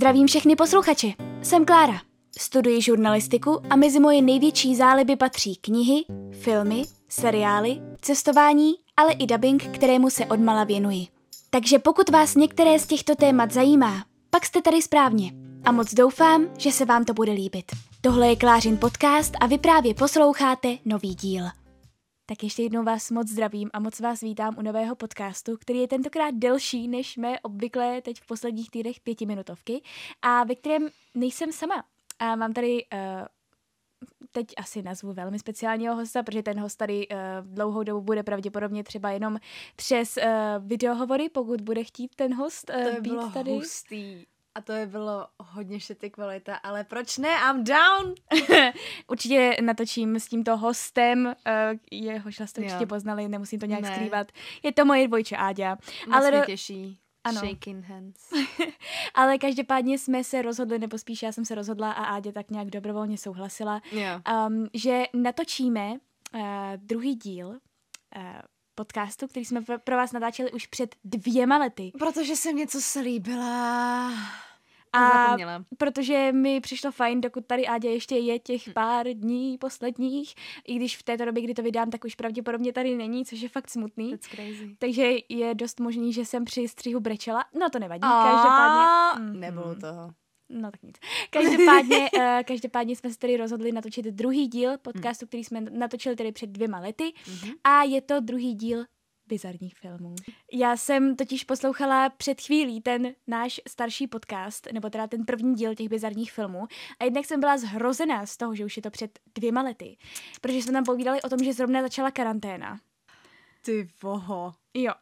Zdravím všechny posluchače. Jsem Klára. Studuji žurnalistiku a mezi moje největší záliby patří knihy, filmy, seriály, cestování, ale i dubbing, kterému se odmala věnuji. Takže pokud vás některé z těchto témat zajímá, pak jste tady správně. A moc doufám, že se vám to bude líbit. Tohle je Klářin podcast a vy právě posloucháte nový díl. Tak ještě jednou vás moc zdravím a moc vás vítám u nového podcastu, který je tentokrát delší než mé obvyklé teď v posledních týdnech pětiminutovky a ve kterém nejsem sama. A mám tady uh, teď asi nazvu velmi speciálního hosta, protože ten host tady uh, dlouhou dobu bude pravděpodobně třeba jenom přes uh, videohovory, pokud bude chtít ten host uh, to být tady. hustý. A to je bylo hodně šety kvalita, ale proč ne? I'm down! určitě natočím s tímto hostem, uh, jehož jste Jo. určitě poznali, nemusím to nějak Ne. skrývat. Je to moje dvojče Áďa. Moc Ale mě těší. Ano. Shaking hands. Ale každopádně jsme se rozhodli, nebo spíš já jsem se rozhodla a Áďa tak nějak dobrovolně souhlasila, jo. um, že natočíme uh, druhý díl uh, podcastu, který jsme pro- vás natáčeli už před dvěma lety. Protože jsem něco slíbila. A zapomněla. protože mi přišlo fajn, dokud tady Áďa ještě je těch pár dní posledních, i když v této době, kdy to vydám, tak už pravděpodobně tady není, což je fakt smutný. That's crazy. Takže je dost možný, že jsem při střihu brečela. No to nevadí, každopádně... Nebylo toho. No tak nic. Každopádně, uh, každopádně jsme se tedy rozhodli natočit druhý díl podcastu, který jsme natočili tedy před dvěma lety Mhm. a je to druhý díl bizarních filmů. Já jsem totiž poslouchala před chvílí ten náš starší podcast, nebo teda ten první díl těch bizarních filmů a jednak jsem byla zhrozená z toho, že už je to před dvěma lety, protože jsme tam povídali o tom, že zrovna začala karanténa. Ty voho. Jo.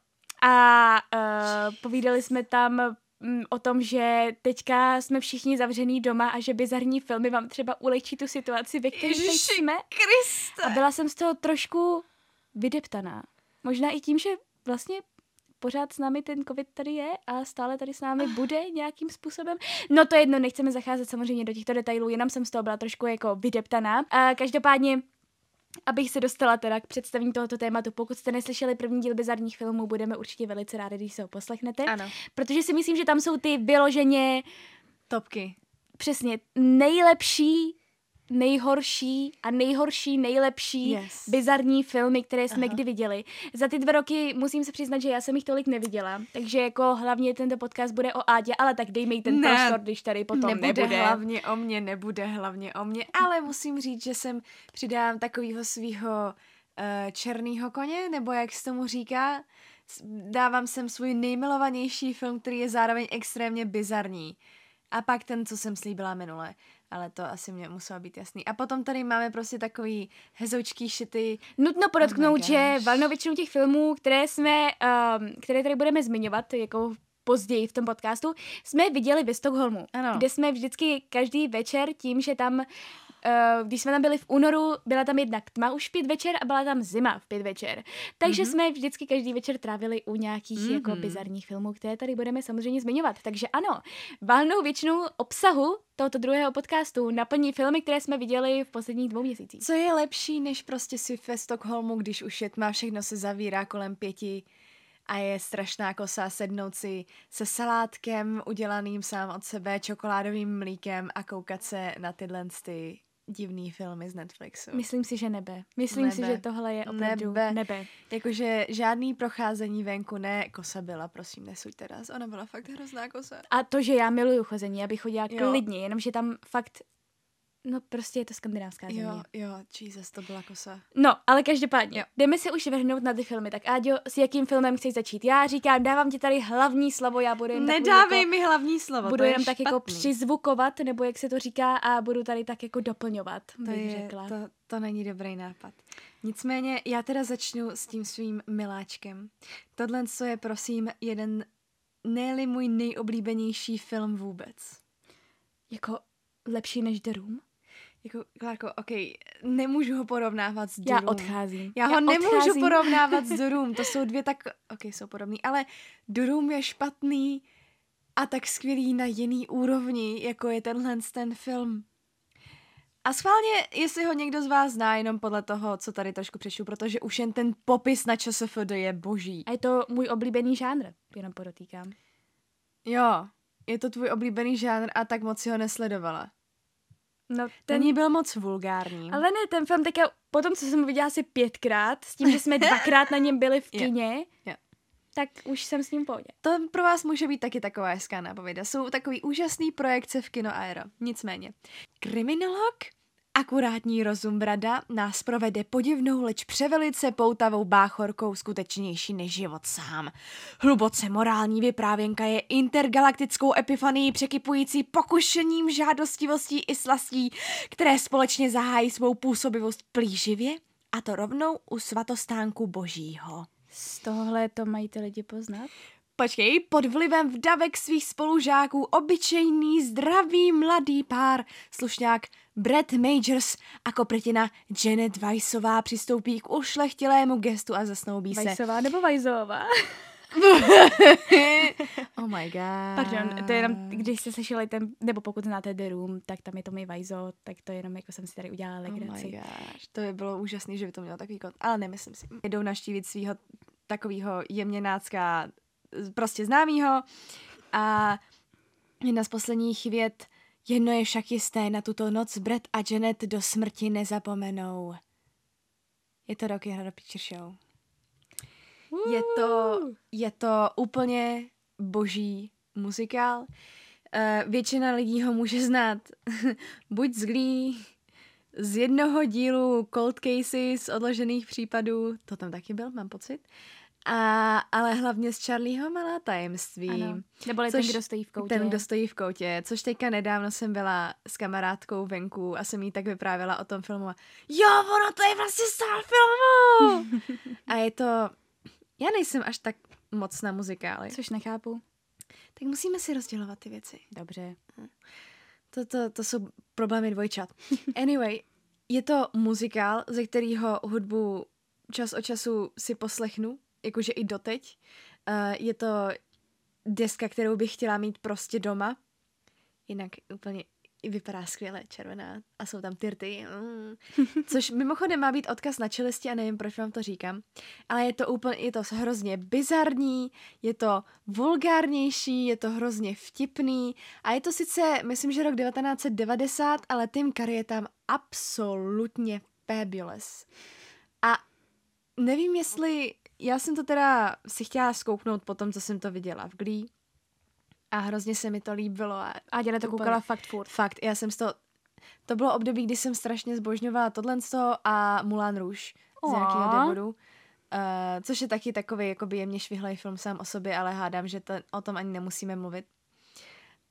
A uh, povídali jsme tam o tom, že teďka jsme všichni zavřený doma a že bizarní filmy vám třeba ulehčí tu situaci, ve které jsme. Kriste. A byla jsem z toho trošku vydeptaná. Možná i tím, že vlastně pořád s námi ten covid tady je a stále tady s námi bude nějakým způsobem. No to je jedno, nechceme zacházet samozřejmě do těchto detailů, jenom jsem z toho byla trošku jako vydeptaná. A každopádně Abych se dostala teda k představení tohoto tématu, pokud jste neslyšeli první díl bizarních filmů, budeme určitě velice rádi, když se ho poslechnete, Ano. protože si myslím, že tam jsou ty vyloženě Topky. přesně nejlepší, nejhorší a nejhorší, nejlepší Yes. bizarní filmy, které jsme Aha. kdy viděli. Za ty dva roky musím se přiznat, že já jsem jich tolik neviděla, takže jako hlavně tento podcast bude o Ádě, ale tak dej mi ten Ne, prostor, když tady potom nebude, nebude. hlavně o mě, nebude hlavně o mě, ale musím říct, že jsem přidám takového svého uh, černýho koně, nebo jak se tomu říká, dávám sem svůj nejmilovanější film, který je zároveň extrémně bizarní. A pak ten, co jsem slíbila minule. Ale to asi mě muselo být jasný. A potom tady máme prostě takový hezoučký šity. Nutno podotknout, Oh že valnou většinu těch filmů, které jsme, um, které tady budeme zmiňovat, jako později v tom podcastu, jsme viděli ve Stockholmu, Ano. kde jsme vždycky každý večer tím, že tam když jsme tam byli v únoru, byla tam jednak tma už v pět večer a byla tam zima v pět večer. Takže Mhm. jsme vždycky každý večer trávili u nějakých mm-hmm. jako bizarních filmů, které tady budeme samozřejmě zmiňovat. Takže ano, valnou většinu obsahu tohoto druhého podcastu naplní filmy, které jsme viděli v posledních dvou měsících. Co je lepší, než prostě si ve Stockholmu, když už je tma, všechno se zavírá kolem pěti a je strašná kosa sednout si se salátkem udělaným sám od sebe, čokoládovým mlíkem a koukat se na tyhle ty divný filmy z Netflixu. Myslím si, že nebe. Myslím si, Nebe. že tohle je opravdu Nebe. nebe. Jakože žádný procházení venku, ne, kosa byla, prosím, nesuď teraz, ona byla fakt hrozná kosa. A to, že já miluju chození, abych chodila Jo. klidně, jenomže tam fakt, no prostě je to skandinávská země. Jo, jo, Jesus, to byla kosa. No, ale každopádně, Jo. jdeme se už vrhnout na ty filmy. Tak Áďo, s jakým filmem chceš začít? Já říkám, dávám ti tady hlavní slovo, já budu jen Nedávej jako, mi hlavní slovo, budu to je jenom tak jako přizvukovat, nebo jak se to říká, a budu tady tak jako doplňovat, To, bych je, řekla. to, to není dobrý nápad. Nicméně já teda začnu s tím svým miláčkem. Tohle je prosím jeden ne můj nejoblíbenější film vůbec. Jako lepší než The Room? Jako, Klárko, ok, nemůžu ho porovnávat s The Já odcházím. Já ho nemůžu odcházím. porovnávat s Room, to jsou dvě tak, ok, jsou podobný, ale Room je špatný a tak skvělý na jiný úrovni, jako je tenhle ten film. A schválně, jestli ho někdo z vás zná, jenom podle toho, co tady trošku přečtu, protože už jen ten popis na ČSFD je boží. A je to můj oblíbený žánr, jenom podotýkám. Jo, je to tvůj oblíbený žánr a tak moc si ho nesledovala. No, Ten ní byl moc vulgární. Ale ne, ten film teďka, potom, co jsem ho viděla asi pětkrát, s tím, že jsme dvakrát na něm byli v kině, jo. tak už jsem s ním v pohodě. To pro vás může být taky taková hezká nápověda. Jsou takový úžasný projekce v Kino Aero. Nicméně. Kriminolog? Akurátní rozum brada nás provede podivnou, leč převelice poutavou báchorkou skutečnější než život sám. Hluboce morální vyprávěnka je intergalaktickou epifanii překypující pokušením, žádostivostí i slastí, které společně zahájí svou působivost plíživě, a to rovnou u svatostánku božího. Z tohohle to mají ty lidi poznat. Počkej, pod vlivem vdavek svých spolužáků obyčejný, zdravý, mladý pár, slušňák Brett Majors a kopretina Janet Weissová přistoupí k ušlechtilému gestu a zasnoubí se. Vajsová nebo Vajzová? oh my god. Pardon, to je jenom, když jste slyšeli ten, nebo pokud znáte The Room, tak tam je to mi Vajzo, tak to jenom jako jsem si tady udělala Oh my legraci. gosh, to by bylo úžasné, že by to mělo takový kont, ale nemyslím si. Jdou naštívit svého takového jemněnácka, prostě známýho a jedna z posledních vět, jedno je však jisté, na tuto noc Brett a Janet do smrti nezapomenou. Je to Rocky Horror Picture Show. Je to, je to úplně boží muzikál. Uh, většina lidí ho může znát buď z Glee, z jednoho dílu Cold Cases, odložených případů, to tam taky byl, mám pocit, a, ale hlavně z Charlieho malá tajemství. Ano. Neboli ten, kdo stojí v koutě. Ten, kdo stojí v koutě, což teďka nedávno jsem byla s kamarádkou venku a jsem jí tak vyprávěla o tom filmu a jo, ono to je vlastně star filmu! a je to, já nejsem až tak moc na muzikály, Což nechápu. tak musíme si rozdělovat ty věci. Dobře. To, to, to jsou problémy dvojčat. Anyway, je to muzikál, ze kterého hudbu čas od času si poslechnu, jakože i doteď. Uh, je to deska, kterou bych chtěla mít prostě doma. Jinak úplně vypadá skvěle, červená. A jsou tam tyrty. Mm. Což mimochodem má být odkaz na čelisti a nevím, proč vám to říkám. Ale je to úplně, je to hrozně bizarní, je to vulgárnější, je to hrozně vtipný a je to sice, myslím, že rok 1990, ale Tim Curry je tam absolutně fabulous. A nevím, jestli, já jsem to teda si chtěla zkouknout po tom, co jsem to viděla v Glee a hrozně se mi to líbilo. A A děle to Úplně. koukala fakt furt. Fakt, já jsem toho, to bylo období, kdy jsem strašně zbožňovala tohle a Mulan Rouge z nějakého důvodu. Uh, což je taky takový jakoby jemně švihlej film sám o sobě, ale hádám, že to, o tom ani nemusíme mluvit.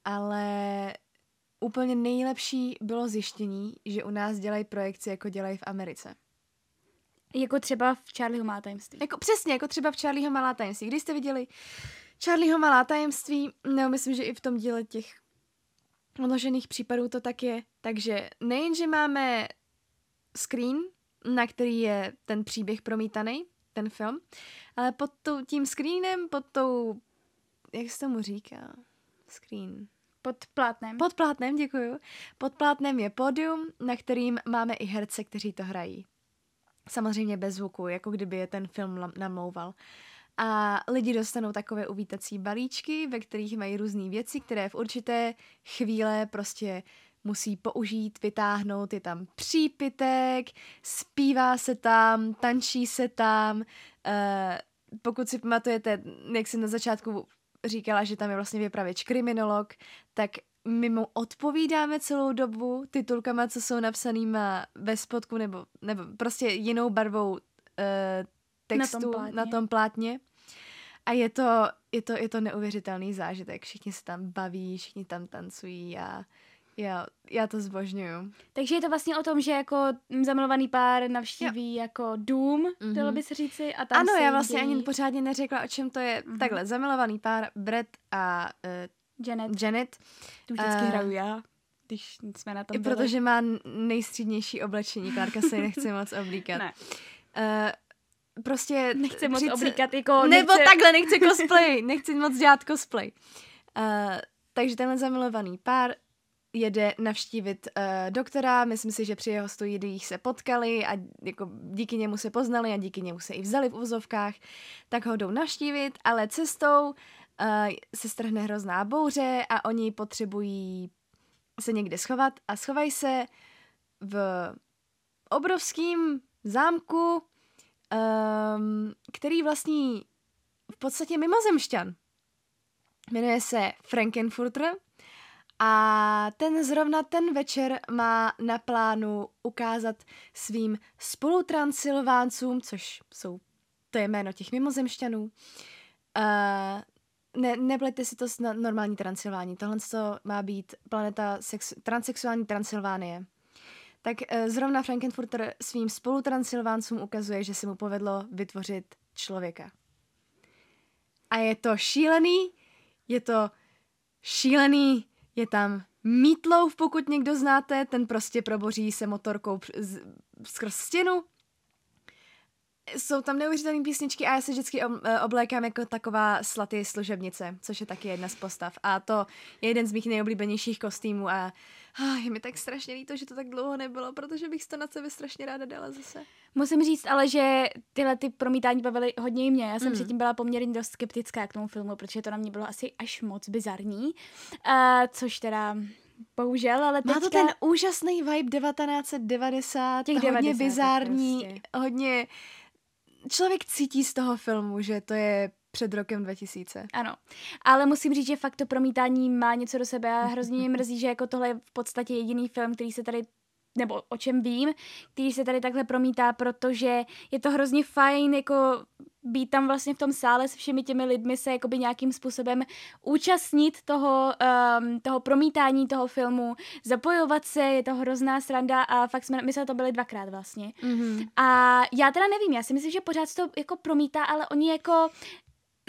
Ale úplně nejlepší bylo zjištění, že u nás dělají projekci, jako dělají v Americe. Jako třeba v Charlieho má tajemství. Jako přesně, jako třeba v Charlieho malá tajemství. Když jste viděli Charlieho malá tajemství, no myslím, že i v tom díle těch odložených případů to tak je. Takže nejenže máme screen, na který je ten příběh promítaný, ten film, ale pod tou, tím screenem, pod tou, jak se tomu říká? Screen. Pod plátnem. Pod plátnem, děkuju. Pod plátnem je pódium, na kterým máme i herce, kteří to hrají. Samozřejmě bez zvuku, jako kdyby je ten film namlouval. A lidi dostanou takové uvítací balíčky, ve kterých mají různé věci, které v určité chvíle prostě musí použít, vytáhnout. Je tam přípitek, zpívá se tam, tančí se tam. Uh, pokud si pamatujete, jak jsem na začátku říkala, že tam je vlastně vypravěč kriminolog, tak my mu odpovídáme celou dobu titulkama, co jsou napsanýma ve spodku nebo, nebo prostě jinou barvou uh, textu Na tom plátně. na tom plátně. A je to, je to, je to neuvěřitelný zážitek. Všichni se tam baví, všichni tam tancují a já, já to zbožňuju. Takže je to vlastně o tom, že jako zamilovaný pár navštíví jo. jako dům, Mhm. mm-hmm. dalo by se říci, a tam ano, já vlastně dějí ani pořádně neřekla, o čem to je. Mhm. Takhle, zamilovaný pár, Brett a uh, Janet, Janet. tu vždycky eh, hraju já, když jsme na tom I byli. protože má nejstřídnější oblečení. Klárka se nechce moc oblíkat. Ne, Uh, prostě... nechci moc při- oblíkat, jako Nebo nechci... takhle, nechci cosplay. Nechci moc dělat cosplay. Uh, takže tenhle zamilovaný pár jede navštívit uh, doktora, myslím si, že při jeho studiích se potkali a jako díky němu se poznali a díky němu se i vzali v uvozovkách, tak ho jdou navštívit, ale cestou uh, se strhne hrozná bouře a oni potřebují se někde schovat a schovají se v obrovským zámku, um, který vlastní v podstatě mimozemšťan. Jmenuje se Frankenfurter a ten zrovna ten večer má na plánu ukázat svým spolutransilváncům, což jsou to je jméno těch mimozemšťanů, uh, ne, neplete si to s normální Transylvání. Tohle to má být planeta sex, transsexuální Transylvánie. Tak uh, zrovna Frankenfurter svým spolutransylváncům ukazuje, že se mu povedlo vytvořit člověka. A je to šílený, je to šílený, je tam Meatloaf, pokud někdo znáte, ten prostě proboří se motorkou skrz stěnu jsou tam neuvěřitelné písničky a já se vždycky eh, oblékám jako taková slatý služebnice, což je taky jedna z postav. A to je jeden z mých nejoblíbenějších kostýmů a ah, je mi tak strašně líto, že to tak dlouho nebylo, protože bych to na sebe strašně ráda dala zase. Musím říct ale, že tyhle ty promítání bavily hodně i mě. Já jsem mm. předtím byla poměrně dost skeptická k tomu filmu, protože to na mě bylo asi až moc bizarní, uh, což teda bohužel, ale teďka... Má to ten úžasný vibe 1990, Těch hodně 90 bizární, prostě. hodně člověk cítí z toho filmu, že to je před rokem 2000. Ano, ale musím říct, že fakt to promítání má něco do sebe a hrozně mě mrzí, že jako tohle je v podstatě jediný film, který se tady nebo o čem vím, který se tady takhle promítá, protože je to hrozně fajn, jako být tam vlastně v tom sále s všemi těmi lidmi, se jakoby nějakým způsobem účastnit toho, um, toho promítání toho filmu, zapojovat se, je to hrozná sranda a fakt jsme, my jsme to byli dvakrát vlastně. Mm-hmm. A já teda nevím, já si myslím, že pořád to jako promítá, ale oni jako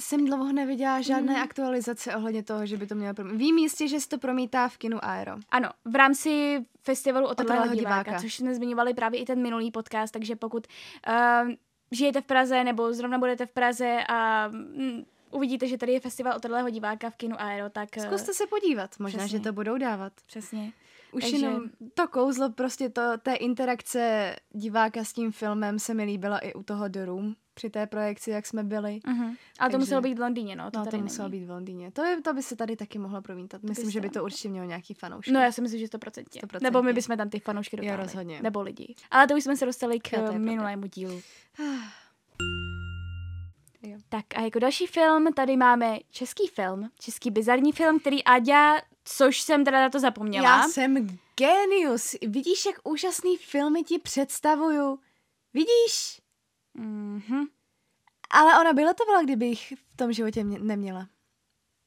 jsem dlouho neviděla žádné mm. aktualizace ohledně toho, že by to mělo promítat. Vím jistě, že se to promítá v kinu Aero. Ano, v rámci festivalu Otrlého diváka, diváka, což jsme zmiňovali právě i ten minulý podcast, takže pokud uh, žijete v Praze nebo zrovna budete v Praze a mm, uvidíte, že tady je festival Otrlého diváka v kinu Aero, tak... Zkuste se podívat, možná, Přesně. že to budou dávat. Přesně. Už Takže... jenom to kouzlo prostě to, té interakce diváka s tím filmem se mi líbilo i u toho The Room, při té projekci, jak jsme byli. Uh-huh. Ale to muselo být v Londýně, no. To, no, to muselo být v Londýně. To, je, to by se tady taky mohlo promítat. Myslím, by že by to určitě mělo nějaký fanoušky. No já si myslím, že 100%. 100%. Nebo my bychom tam ty fanoušky dotáhli. Jo, rozhodně. Nebo lidi. Ale to už jsme se dostali k jo, minulému dílu. Jo. Tak a jako další film tady máme český film, český bizarní film, který Aďa, což jsem teda na to zapomněla. Já jsem genius. Vidíš, jak úžasný filmy ti představuju? Vidíš? Mhm. Ale ona by letovala, kdybych v tom životě mě, neměla.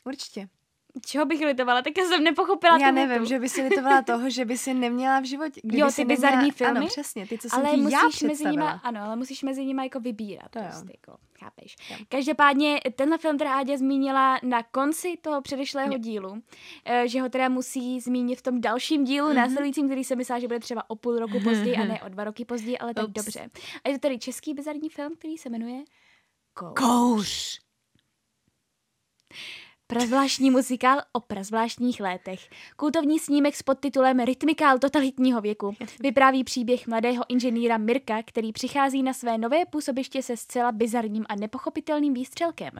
Určitě. Čeho bych litovala? Tak já jsem nepochopila Já nevím, tu. že by si litovala toho, že by si neměla v životě. Jo, ty bizarní filmy? Ano, přesně, ty, co jsem ale musíš já mezi nima, Ano, ale musíš mezi nimi jako vybírat. To prostě, jako, chápeš. Jo. Každopádně tenhle film teda Ádě zmínila na konci toho předešlého jo. dílu, eh, že ho teda musí zmínit v tom dalším dílu, mm-hmm. následujícím, který se myslá, že bude třeba o půl roku později a ne o dva roky později, ale tak Ups. dobře. A je to tady český bizarní film, který se jmenuje Kouř. Kouř. Prazvláštní muzikál o prazvláštních létech. Kultovní snímek s podtitulem Rytmikál totalitního věku vypráví příběh mladého inženýra Mirka, který přichází na své nové působiště se zcela bizarním a nepochopitelným výstřelkem.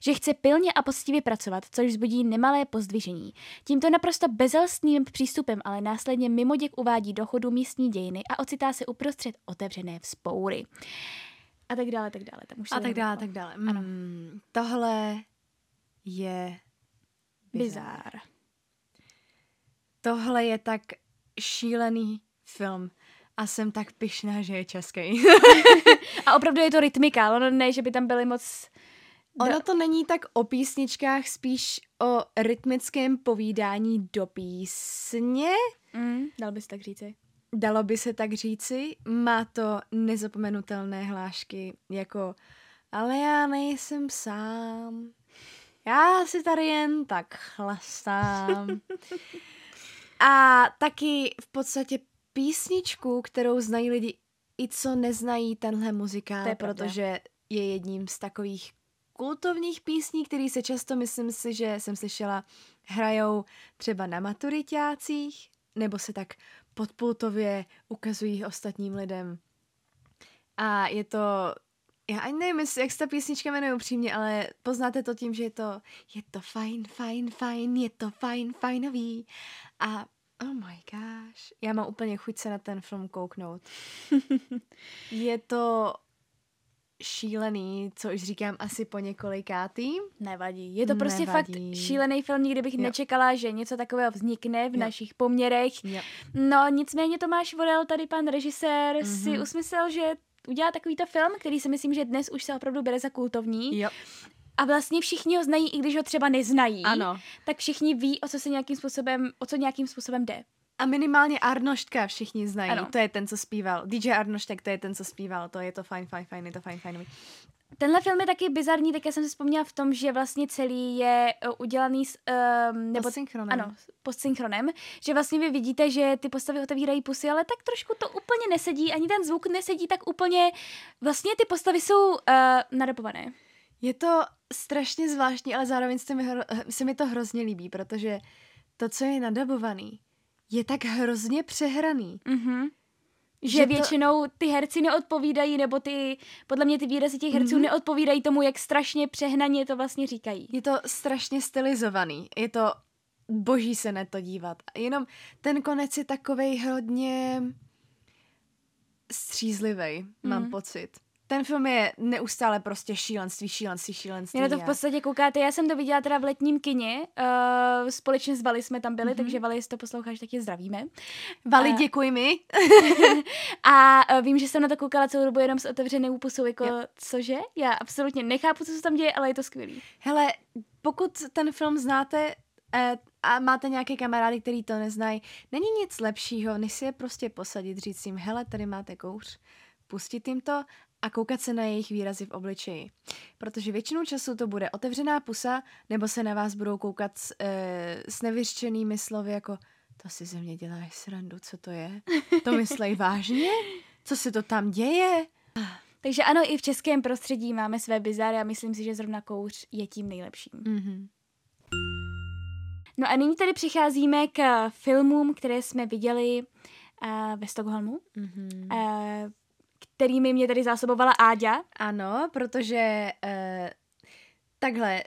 Že chce pilně a poctivě pracovat, což vzbudí nemalé pozdvižení. Tímto naprosto bezelstným přístupem ale následně mimoděk uvádí do chodu místní dějiny a ocitá se uprostřed otevřené vzpoury. A tak dále, tak dále. Tam už a tak dále, tak dále. Mm, tohle je bizár. Tohle je tak šílený film a jsem tak pyšná, že je český. a opravdu je to rytmika, ono ne, že by tam byly moc... Ono to není tak o písničkách, spíš o rytmickém povídání do písně. Mm, dal bys tak říci. Dalo by se tak říci. Má to nezapomenutelné hlášky, jako ale já nejsem sám. Já si tady jen tak chlastám. A taky v podstatě písničku, kterou znají lidi i co neznají tenhle muzikál, je protože je jedním z takových kultovních písní, který se často, myslím si, že jsem slyšela, hrajou třeba na maturitácích, nebo se tak podpultově ukazují ostatním lidem. A je to já ani nevím, jestli, jak se ta písnička jmenuje upřímně, ale poznáte to tím, že je to, je to fajn, fajn, fajn, je to fajn, fajnový. A oh my gosh, já mám úplně chuť se na ten film kouknout. je to šílený, co už říkám asi po několikátý. Nevadí. Je to prostě Nevadí. fakt šílený film, nikdy bych Jo. nečekala, že něco takového vznikne v Jo. našich poměrech. Jo. No, nicméně Tomáš Vorel, tady pan režisér, mm-hmm. si Mhm. usmyslel, že udělá takovýto film, který si myslím, že dnes už se opravdu bere za kultovní. Jo. A vlastně všichni ho znají, i když ho třeba neznají. Ano. Tak všichni ví, o co se nějakým způsobem, o co nějakým způsobem jde. A minimálně Arnoštka všichni znají. Ano. To je ten, co zpíval. DJ Arnoštek, to je ten, co zpíval. To je to fajn, fajn, fajn, je to fajn, fajn. Tenhle film je taky bizarní, tak já jsem si vzpomněla v tom, že vlastně celý je uh, udělaný s, um, nebo synchronem. ano, postsynchronem, že vlastně vy vidíte, že ty postavy otevírají pusy, ale tak trošku to úplně nesedí, ani ten zvuk nesedí tak úplně, vlastně ty postavy jsou uh, nadopované. Je to strašně zvláštní, ale zároveň se mi, hro- se mi to hrozně líbí, protože to, co je nadabovaný, je tak hrozně přehraný. Mhm. Že, Že to- většinou ty herci neodpovídají, nebo ty, podle mě ty výrazy těch herců Mhm. neodpovídají tomu, jak strašně přehnaně to vlastně říkají. Je to strašně stylizovaný. Je to boží se na to dívat. Jenom ten konec je takovej hodně střízlivý, mám Mhm. pocit. Ten film je neustále prostě šílenství, šílenství, šílenství. Vy na to v podstatě koukáte, já jsem to viděla teda v letním kině, uh, společně s Vali jsme tam byli, Mhm. takže Vali, jestli to posloucháš, tak je zdravíme. Vali, a- děkuj mi. A uh, vím, že jsem na to koukala celou dobu jenom s otevřenou pusou, jako Jo. cože? Já absolutně nechápu, co se tam děje, ale je to skvělý. Hele, pokud ten film znáte eh, a máte nějaké kamarády, který to neznají, není nic lepšího, než si je prostě posadit, říct jim, hele, tady máte kouř, pustit jim to a koukat se na jejich výrazy v obličeji. Protože většinou času to bude otevřená pusa, nebo se na vás budou koukat s, eh, s nevyřčenými slovy jako to si ze mě děláš srandu, co to je? To myslej vážně? Co se to tam děje? Takže ano, i v českém prostředí máme své bizáry a myslím si, že zrovna kouř je tím nejlepším. Mhm. No a nyní tady přicházíme k filmům, které jsme viděli uh, ve Stockholmu, Mhm. uh, kterými mě tady zásobovala Áďa. Ano, protože uh, takhle,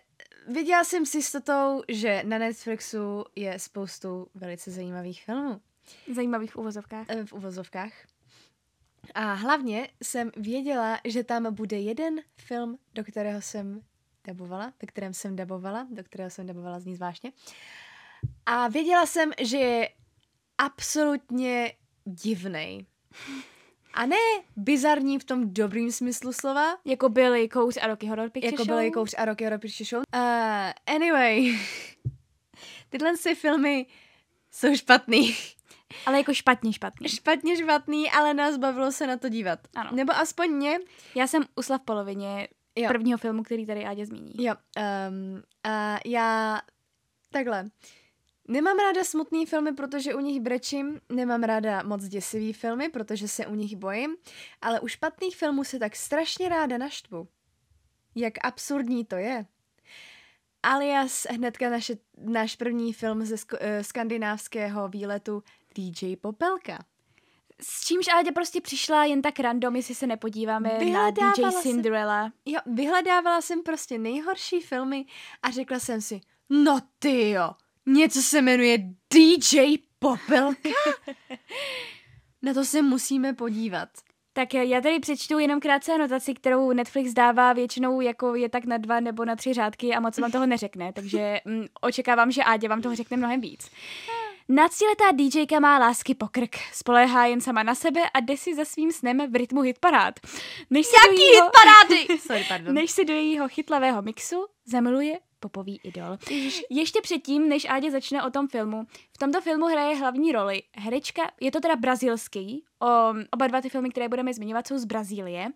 viděla jsem s jistotou, že na Netflixu je spoustu velice zajímavých filmů V zajímavých uvozovkách. eh, v uvozovkách. A hlavně jsem věděla, že tam bude jeden film, do kterého jsem dabovala, ve kterém jsem dabovala, do kterého jsem dabovala zní zvláštně. A věděla jsem, že je absolutně divnej. A ne bizarní v tom dobrým smyslu slova, Jako byly Kouř a Rocky Horror Picture jako Show. byly Kouř a Rocky Horror Picture Show. Uh, anyway, tyhle si filmy jsou špatný. Ale jako špatně, špatně. Špatně špatný, ale nás bavilo se na to dívat. Ano. Nebo aspoň mě. Já jsem usla v polovině Jo. prvního filmu, který tady Áďa zmíní. Jo, um, a já takhle. Nemám ráda smutný filmy, protože u nich brečím, nemám ráda moc děsivý filmy, protože se u nich bojím, ale u špatných filmů se tak strašně ráda naštvu. Jak absurdní to je. Alias hnedka naše, náš první film ze sko- eh, skandinávského výletu DJ Popelka. S čímž Áďa prostě přišla jen tak random, jestli se nepodíváme na DJ jsem- Cinderella. Jo, vyhledávala jsem prostě nejhorší filmy a řekla jsem si, no ty jo, něco se jmenuje DJ Popelka? Na to se musíme podívat. Tak já tady přečtu jenom krátce anotaci, kterou Netflix dává většinou jako je tak na dva nebo na tři řádky a moc vám toho neřekne, takže mm, očekávám, že Ádě vám toho řekne mnohem víc. Náctiletá DJka má lásky pokrk, spoléhá jen sama na sebe a jde si za svým snem v rytmu hitparád. Než se do jejího, parády? Sorry, pardon. než se do jejího chytlavého mixu zamiluje popový idol. Ještě předtím, než Ádě začne o tom filmu, v tomto filmu hraje hlavní roli herečka, je to teda brazilský, o, oba dva ty filmy, které budeme zmiňovat, jsou z Brazílie.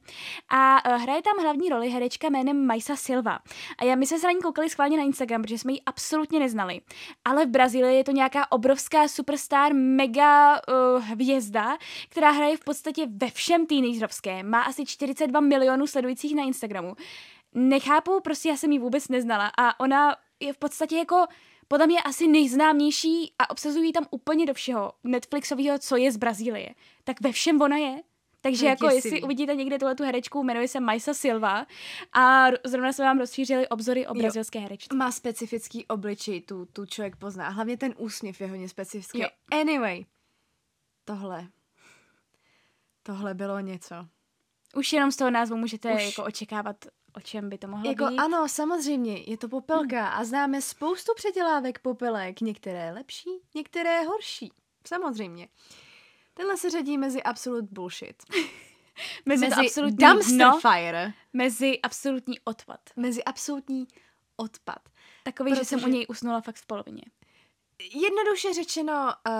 A uh, hraje tam hlavní roli herečka jménem Maisa Silva. A já, my jsme se na ní koukali schválně na Instagram, protože jsme ji absolutně neznali. Ale v Brazílii je to nějaká obrovská superstar, mega uh, hvězda, která hraje v podstatě ve všem teenagerovské. Má asi 42 milionů sledujících na Instagramu. Nechápu, prostě já jsem ji vůbec neznala a ona je v podstatě jako podle mě asi nejznámější a obsazují tam úplně do všeho Netflixového, co je z Brazílie. Tak ve všem ona je. Takže jako jestli uvidíte někde tuhle tu herečku, jmenuje se Maisa Silva a zrovna se vám rozšířily obzory o brazilské herečce. Má specifický obličej, tu, tu člověk pozná. Hlavně ten úsměv je hodně specifický. Jo. Anyway, tohle. Tohle bylo něco. Už jenom z toho názvu můžete Už. jako očekávat, o čem by to mohlo Jako být. ano, samozřejmě, je to popelka a známe spoustu předělávek popelek, některé lepší, některé horší. Samozřejmě. Tenhle se řadí mezi absolut bullshit. mezi, Mezi absolutní dumpster dno, fire. mezi absolutní odpad. Mezi absolutní odpad. Takový, že jsem u Protože- něj usnula fakt v polovině. Jednoduše řečeno, uh,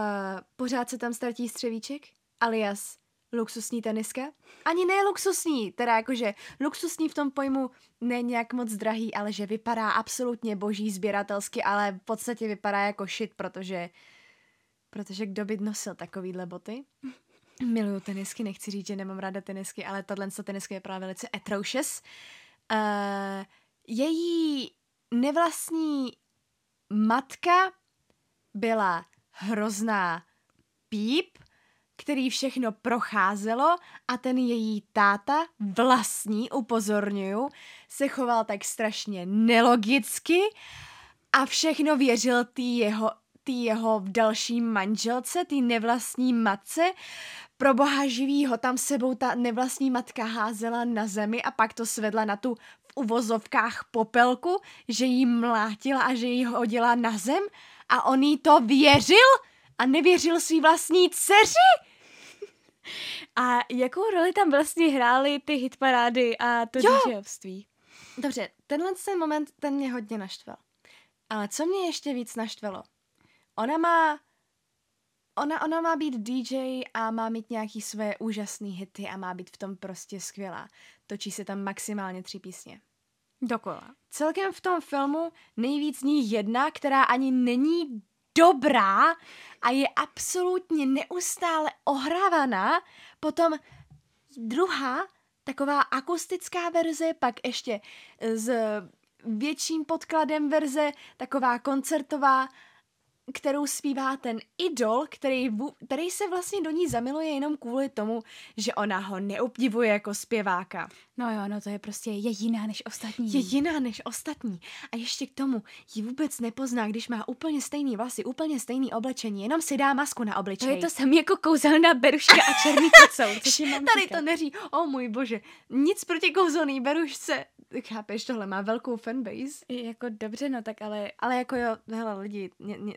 pořád se tam ztratí střevíček, alias luxusní teniska. Ani ne luxusní, teda jakože luxusní v tom pojmu ne nějak moc drahý, ale že vypadá absolutně boží sběratelsky, ale v podstatě vypadá jako shit, protože protože kdo by nosil takovýhle boty? Miluju tenisky, nechci říct, že nemám ráda tenisky, ale tahle tenisky je právě velice atrocious. Uh, její nevlastní matka byla hrozná píp, který všechno procházelo a ten její táta, vlastní, upozorňuju, se choval tak strašně nelogicky a všechno věřil tý jeho, tý jeho další manželce, tý nevlastní matce. Pro boha živýho tam sebou ta nevlastní matka házela na zemi a pak to svedla na tu v uvozovkách popelku, že jí mlátila a že jí hodila na zem a on jí to věřil a nevěřil svý vlastní dceři. A jakou roli tam vlastně hrály ty hitparády a to Jo. DJovství? Dobře, tenhle ten moment, ten mě hodně naštval. Ale co mě ještě víc naštvalo? Ona má... Ona, ona má být DJ a má mít nějaký své úžasné hity a má být v tom prostě skvělá. Točí se tam maximálně tři písně. Dokola. Celkem v tom filmu nejvíc ní jedna, která ani není dobrá a je absolutně neustále ohrávaná. Potom druhá, taková akustická verze, pak ještě s větším podkladem verze, taková koncertová, kterou zpívá ten idol, který, který se vlastně do ní zamiluje jenom kvůli tomu, že ona ho neobdivuje jako zpěváka. No jo, no to je prostě je jiná než ostatní. Je jiná než ostatní. A ještě k tomu ji vůbec nepozná, když má úplně stejný vlasy, úplně stejný oblečení, jenom si dá masku na To obličej. je to samé jako kouzelná beruška a černý kocou. Tady říkat? to neří. O oh, můj bože. Nic proti kouzelný berušce. Chápeš, tohle má velkou fanbase. Jako dobře, no tak ale... Ale jako jo, hele lidi, mě, mě,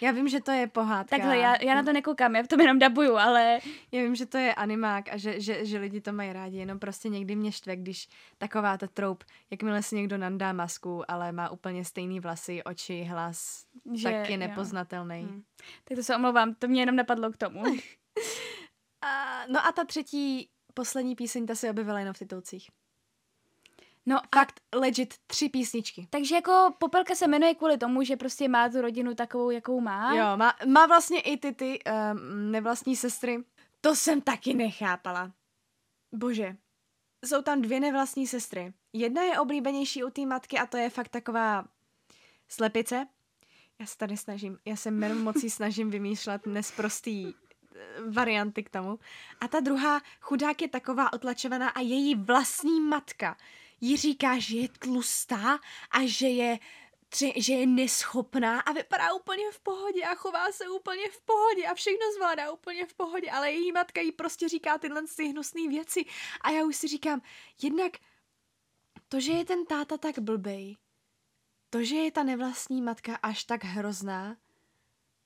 já vím, že to je pohádka. Takhle, já, já na to nekoukám, já v tom jenom dabuju, ale Já vím, že to je animák a že, že, že lidi to mají rádi, jenom prostě někdy mě štve, když taková ta troup, jakmile si někdo nandá masku, ale má úplně stejný vlasy, oči, hlas, Že- tak je jo. nepoznatelný. Hm. tak to se omlouvám, to mě jenom napadlo k tomu. A, no a ta třetí, poslední píseň, ta se objevila jenom v titulcích. No a Fakt legit tři písničky. takže jako Popelka se jmenuje kvůli tomu, že prostě má tu rodinu takovou, jakou má. Jo, má, má vlastně i ty, ty um, nevlastní sestry. To jsem taky nechápala. Bože. Jsou tam dvě nevlastní sestry. Jedna je oblíbenější u té matky a to je fakt taková slepice. Já se tady snažím, já se jmenom mocí snažím vymýšlet nesprostý eh, varianty k tomu. A ta druhá chudák je taková otlačovaná a její vlastní matka jí říká, že je tlustá a že je tři, že je neschopná a vypadá úplně v pohodě a chová se úplně v pohodě a všechno zvládá úplně v pohodě, ale její matka jí prostě říká tyhle ty hnusné věci a já už si říkám, jednak to, že je ten táta tak blbej, to, že je ta nevlastní matka až tak hrozná,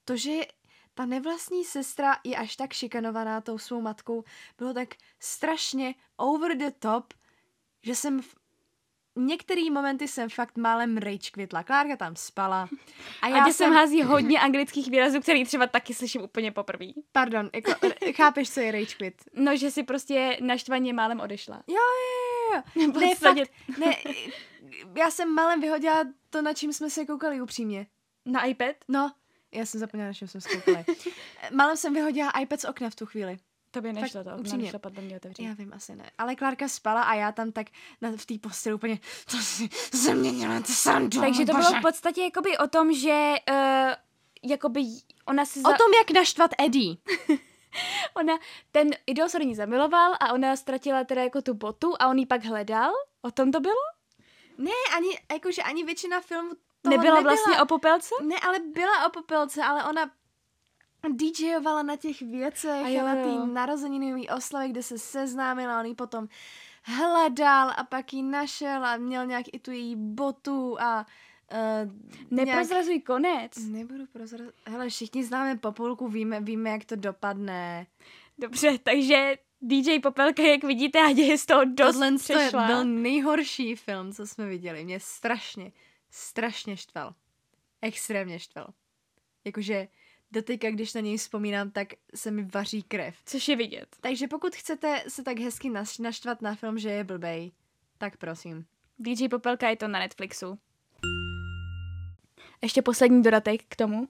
to, že ta nevlastní sestra je až tak šikanovaná tou svou matkou, bylo tak strašně over the top, že jsem některý momenty jsem fakt málem rage kvitla. Klárka tam spala. A A já jsem hází hodně anglických výrazů, který třeba taky slyším úplně poprvé. Pardon, jako, chápeš, co je rage quit? No, že si prostě naštvaně málem odešla. Jo, jo, jo, jo. Ne, fakt, ne, já jsem málem vyhodila to, na čím jsme se koukali upřímně. Na iPad? No, já jsem zapomněla, na čem jsme se koukali. Málem jsem vyhodila iPad z okna v tu chvíli. To by nešlo, to upřímně. nešlo podle mě otevřít. Já vím, asi ne. Ale Klárka spala a já tam tak na, v té posteli úplně, to si ze mě děláte srandu, Takže to bože. bylo v podstatě jakoby o tom, že uh, jakoby ona si O za, tom, jak naštvat Eddie. ona, ten idol se do ní zamiloval a ona ztratila teda jako tu botu a on ji pak hledal. O tom to bylo? Ne, ani, jakože ani většina filmů toho Nebyla, nebyla vlastně o popelce? Ne, ale byla o popelce, ale ona DJovala na těch věcech A a, jo, na jo. té narozeninové oslavě, kde se seznámila, on ji potom hledal a pak ji našel a měl nějak i tu její botu a uh, Neprozrazuj konec. Nebudu prozrazovat. Hele, všichni známe Populku, víme, víme, jak to dopadne. Dobře, takže DJ Popelka, jak vidíte, a je z toho dost Tohle to přešla. byl nejhorší film, co jsme viděli. Mě strašně, strašně štval. Extrémně štval. Jakože doteďka, když na něj vzpomínám, tak se mi vaří krev. Což je vidět. Takže pokud chcete se tak hezky naš- naštvat na film, že je blbej, tak prosím. DJ Popelka je to na Netflixu. Ještě poslední dodatek k tomu.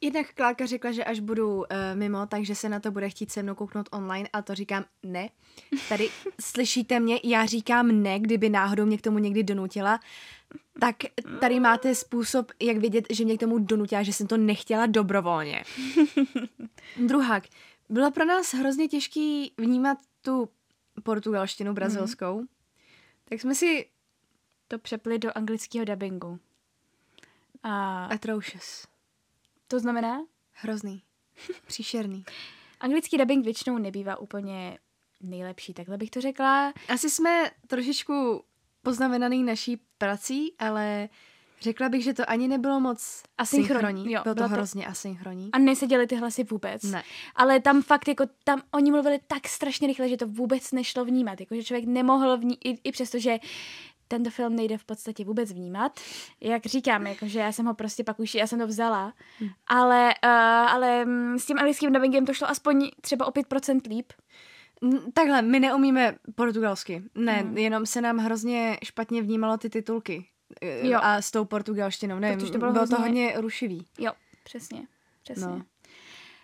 Jednak Klárka řekla, že až budu uh, mimo, takže se na to bude chtít se mnou kouknout online a to říkám ne. Tady slyšíte mě, já říkám ne, kdyby náhodou mě k tomu někdy donutila. Tak tady máte způsob, jak vědět, že mě k tomu donutila, že jsem to nechtěla dobrovolně. Druhák, bylo pro nás hrozně těžký vnímat tu portugalštinu brazilskou, tak jsme si To přepli do anglického dubbingu. A atrocious. To znamená, Hrozný. Příšerný. anglický dubbing většinou nebývá úplně nejlepší, takhle bych to řekla. Asi jsme trošičku poznamenaný naší prací, ale řekla bych, že to ani nebylo moc Asynchronní, jo, bylo to bylo to- hrozně asynchronní. A neseděly ty hlasy vůbec. Ne. Ale tam fakt jako, tam oni mluvili tak strašně rychle, že to vůbec nešlo vnímat. Jako, že člověk nemohl vní, i, i přesto, že tento film nejde v podstatě vůbec vnímat. Jak říkám, jakože já jsem ho prostě pak už, já jsem to vzala, Hm. ale, uh, ale mm, s tím anglickým dubbingem to šlo aspoň třeba o 5% líp. Takhle, my neumíme portugalsky. Ne, Mhm. jenom se nám hrozně špatně vnímalo ty titulky. eh, Jo. A s tou portugalštinou, nevím, Protože to bylo bylo to hrozně- hodně rušivý. Jo, přesně, přesně. No.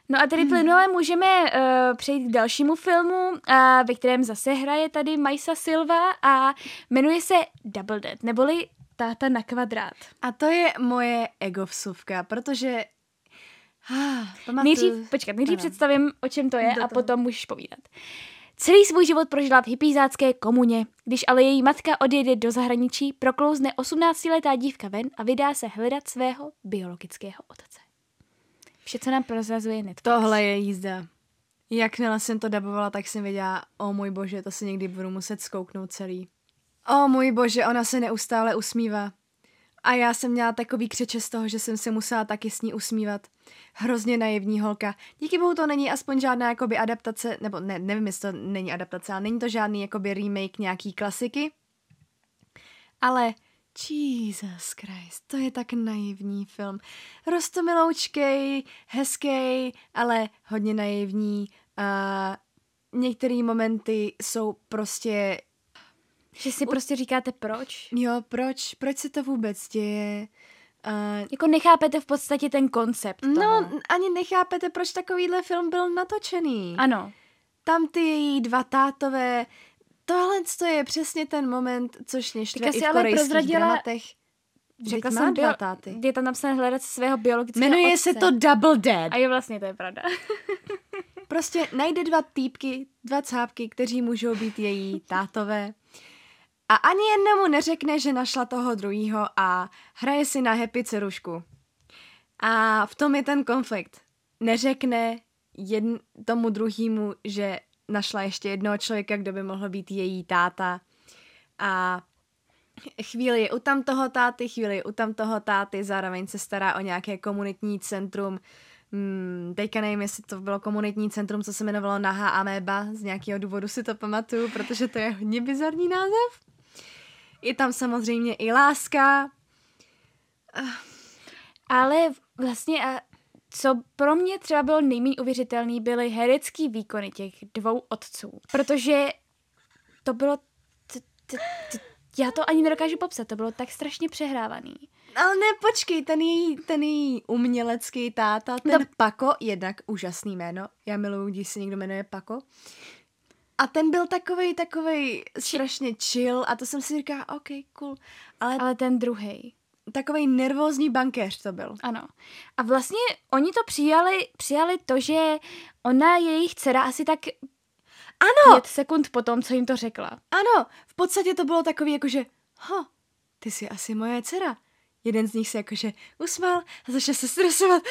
No. A tedy plynule můžeme uh, přejít k dalšímu filmu, uh, ve kterém zase hraje tady Maisa Silva a jmenuje se Double Dead, neboli Táta na kvadrát. A to je moje egovsuvka, protože... Ah, pamatuju. Nejdřív, počkat, nejdřív Ano. představím, o čem to je Do a toho. potom můžeš povídat. Celý svůj život prožila v hypízácké komuně. Když ale její matka odjede do zahraničí, proklouzne 18-letá dívka ven a vydá se hledat svého biologického otce. Vše, co nám prozrazuje Netflix. Tohle je jízda. Jakmile jsem to dabovala, tak jsem věděla, o můj bože, to si někdy budu muset zkouknout celý. O můj bože, ona se neustále usmívá. A já jsem měla takový křeče z toho, že jsem se musela taky s ní usmívat. Hrozně naivní holka. Díky bohu to není aspoň žádná jakoby adaptace, nebo ne, nevím, jestli to není adaptace, ale není to žádný jakoby remake nějaký klasiky. Ale Jesus Christ, to je tak naivní film. Rostomiloučkej, hezký, ale hodně naivní. A některé momenty jsou prostě, Že si prostě říkáte proč? jo, proč, proč se to vůbec děje? A Jako nechápete v podstatě ten koncept toho. No, ani nechápete, proč takovýhle film byl natočený. Ano. Tam ty její dva tátové, tohle to je přesně ten moment, což mě štve i v ale prozradila- dramatech. Řekla jsem bio- táty. Je tam napsané hledat svého biologického Jmenuje otce. se to Double Dead. A jo, vlastně to je pravda. Prostě najde dva týpky, dva cápky, kteří můžou být její tátové. A ani jednomu neřekne, že našla toho druhýho a hraje si na happy cerušku. A v tom je ten konflikt. Neřekne jedn, tomu druhému, že našla ještě jednoho člověka, kdo by mohl být její táta. A chvíli je u tam toho táty, chvíli je u tam toho táty, zároveň se stará o nějaké komunitní centrum. Hmm, teďka nevím, jestli to bylo komunitní centrum, co se jmenovalo Naha Ameba, z nějakého důvodu si to pamatuju, protože to je hodně bizarní název. Je tam samozřejmě i láska. Ale vlastně, a co pro mě třeba bylo nejméně uvěřitelný, byly herecký výkony těch dvou otců. Protože to bylo... T- t- t- já to ani nedokážu popsat, to bylo tak strašně přehrávaný. Ale ne, počkej, ten její, ten její umělecký táta, ten No. Pako, jednak úžasný jméno, já miluju, když se někdo jmenuje Pako. A ten byl takovej, takovej strašně chill a to jsem si říkala, OK, cool. Ale Ale ten druhý. Takový nervózní bankéř to byl. Ano. A vlastně oni to přijali, přijali to, že ona je jejich dcera asi tak Ano, pět sekund po tom, co jim to řekla. ano, v podstatě to bylo takový jakože, ha, ty jsi asi moje dcera. Jeden z nich se jakože usmál a začal se stresovat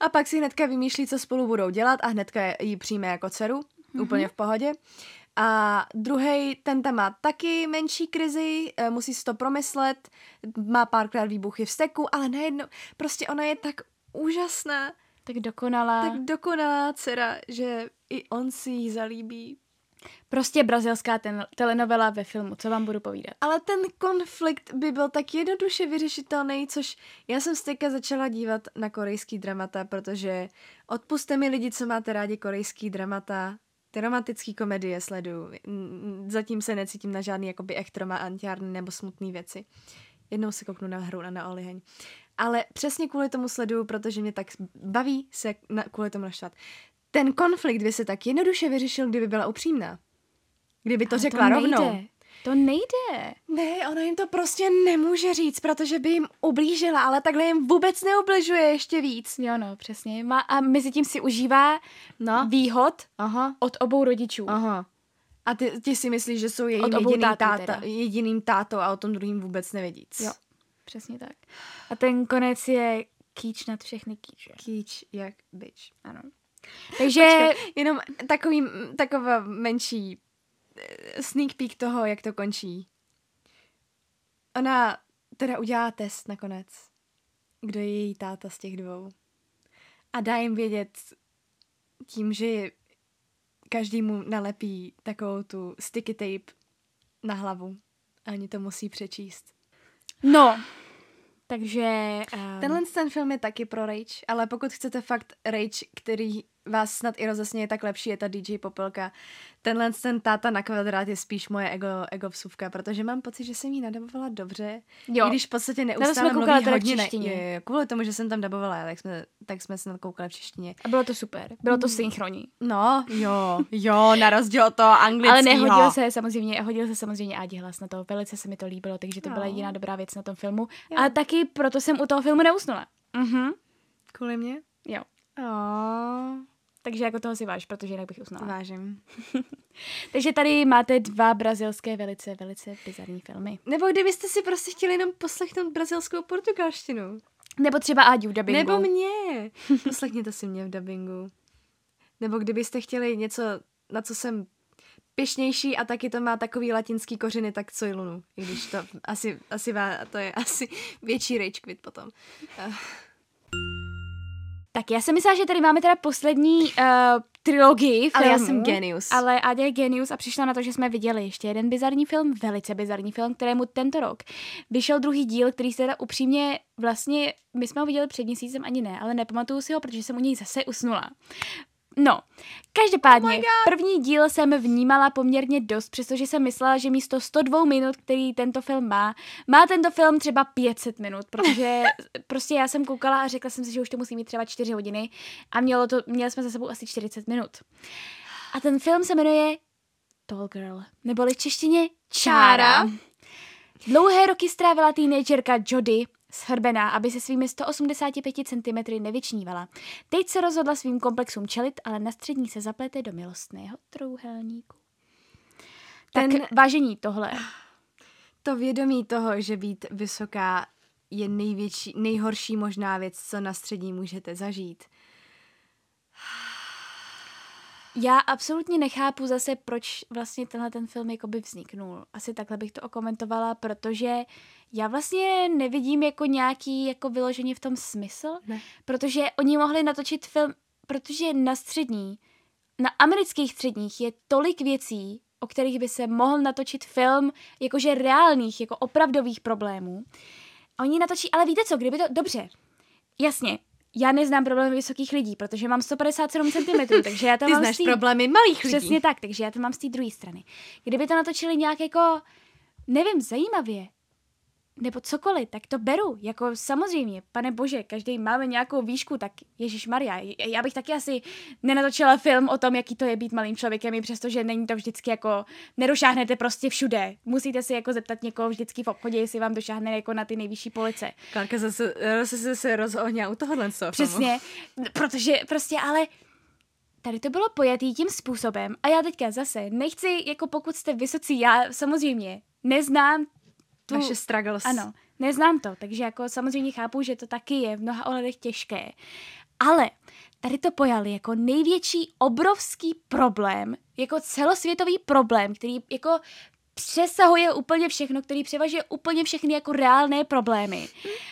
a pak si hnedka vymýšlí, co spolu budou dělat a hnedka ji přijme jako dceru, mm-hmm. úplně v pohodě. A druhý, ten tam má taky menší krizi, eh, musí si to promyslet, má párkrát výbuchy v steku, ale najednou, prostě ona je tak úžasná, Tak dokonalá. tak dokonalá dcera, že i on si ji zalíbí. Prostě brazilská ten, telenovela ve filmu, co vám budu povídat. Ale ten konflikt by byl tak jednoduše vyřešitelný, což já jsem se teďka začala dívat na korejský dramata, protože odpuste mi lidi, co máte rádi korejský dramata, ty romantické komedie sleduju. Zatím se necítím na žádný jakoby echt romantiárny nebo smutné věci. Jednou se kouknu na hru na, na Oliheň. Ale přesně kvůli tomu sleduju, protože mě tak baví se na, kvůli tomu naštvat. Ten konflikt by se tak jednoduše vyřešil, kdyby byla upřímná. Kdyby to Ale řekla to rovnou. To nejde. Ne, ona jim to prostě nemůže říct, protože by jim ublížila, ale takhle jim vůbec neubližuje ještě víc. Jo, no, přesně. Má, a mezi tím si užívá No. výhod Aha. od obou rodičů. Aha. A ty, ty si myslíš, že jsou jejím jediným, táta, teda. jediným tátou a o tom druhým vůbec nevědí. nic. Jo. Přesně tak. A ten konec je kýč nad všechny kýče. Kýč jak bitch. Ano. Takže Počkej, jenom takový, taková menší sneak peek toho, jak to končí. Ona teda udělá test nakonec, kdo je její táta z těch dvou. A dá jim vědět tím, že každému nalepí takovou tu sticky tape na hlavu. A oni to musí přečíst. No, takže... Um, Tenhle ten film je taky pro rage, ale pokud chcete fakt rage, který vás snad i rozesměje, tak lepší je ta DJ Popelka. Tenhle ten táta na kvadrát je spíš moje ego, ego vsuvka, protože mám pocit, že jsem jí nadabovala dobře. Jo. I když v podstatě jsme neustále koukali mluví hodně češtině. je, kvůli tomu, že jsem tam dabovala, tak jsme, tak jsme se koukali v češtině. A bylo to super. Bylo to synchronní. No, jo, jo, na rozdíl od toho anglického. Ale nehodil se samozřejmě, hodil se samozřejmě Adi hlas na to. Velice se mi to líbilo, takže to byla No. jediná dobrá věc na tom filmu. Jo. A taky proto jsem u toho filmu neusnula. Mhm. Kvůli mě? Jo. Oh, Takže jako toho si váž, protože jinak bych usnula. vážím. Takže tady máte dva brazilské velice, velice bizarní filmy. Nebo kdybyste si prostě chtěli jenom poslechnout brazilskou portugalštinu. Nebo třeba Áďu v dubbingu. Nebo mě. Poslechněte si mě v dubbingu. Nebo kdybyste chtěli něco, na co jsem pyšnější a taky to má takový latinský kořeny, tak co Lunu. I když to asi, asi vá, to je asi větší rage quit potom. Tak já jsem myslela, že tady máme teda poslední uh, trilogii ale já jsem genius. Ale Áďa je genius a přišla na to, že jsme viděli ještě jeden bizarní film, velice bizarní film, kterému tento rok vyšel druhý díl, který se teda upřímně vlastně, my jsme ho viděli před měsícem ani ne, ale nepamatuju si ho, protože jsem u něj zase usnula. No, každopádně, Oh první díl jsem vnímala poměrně dost, přestože jsem myslela, že místo 102 minut, který tento film má, má tento film třeba 500 minut, protože prostě já jsem koukala a řekla jsem si, že už to musí mít třeba 4 hodiny a mělo to, měli jsme za sebou asi 40 minut. A ten film se jmenuje Tall Girl, neboli v češtině Čára. Čára. Dlouhé roky strávila teenagerka Jody shrbená, aby se svými 185 cm nevyčnívala. Teď se rozhodla svým komplexům čelit, ale na střední se zaplete do milostného trouhelníku. Tak Ten- vážení tohle. to vědomí toho, že být vysoká je největší, nejhorší možná věc, co na střední můžete zažít. Já absolutně nechápu zase, proč vlastně tenhle ten film jakoby vzniknul. Asi takhle bych to okomentovala, protože já vlastně nevidím jako nějaký jako vyloženě v tom smysl, Ne. protože oni mohli natočit film, protože na střední, na amerických středních je tolik věcí, o kterých by se mohl natočit film jakože reálných, jako opravdových problémů. Oni natočí, ale víte co, kdyby to, dobře, jasně, já neznám problémy vysokých lidí, protože mám 157 cm, takže já tam Ty mám znáš té- problémy malých lidí. Přesně tak, takže já to mám z té druhé strany. Kdyby to natočili nějak jako, nevím, zajímavě, nebo cokoliv, tak to beru. Jako samozřejmě, pane bože, každý máme nějakou výšku, tak Ježíš Maria. Já bych taky asi nenatočila film o tom, jaký to je být malým člověkem, i přestože není to vždycky jako, nedošáhnete prostě všude. Musíte si jako zeptat někoho vždycky v obchodě, jestli vám došáhne jako na ty nejvyšší police. Klárka zase, zase, zase rozhodně u tohohle Přesně, protože prostě ale tady to bylo pojatý tím způsobem a já teďka zase nechci, jako pokud jste vysocí, já samozřejmě neznám tu... Vaše struggles. Ano, neznám to, takže jako samozřejmě chápu, že to taky je v mnoha ohledech těžké. Ale tady to pojali jako největší obrovský problém, jako celosvětový problém, který jako přesahuje úplně všechno, který převažuje úplně všechny jako reálné problémy.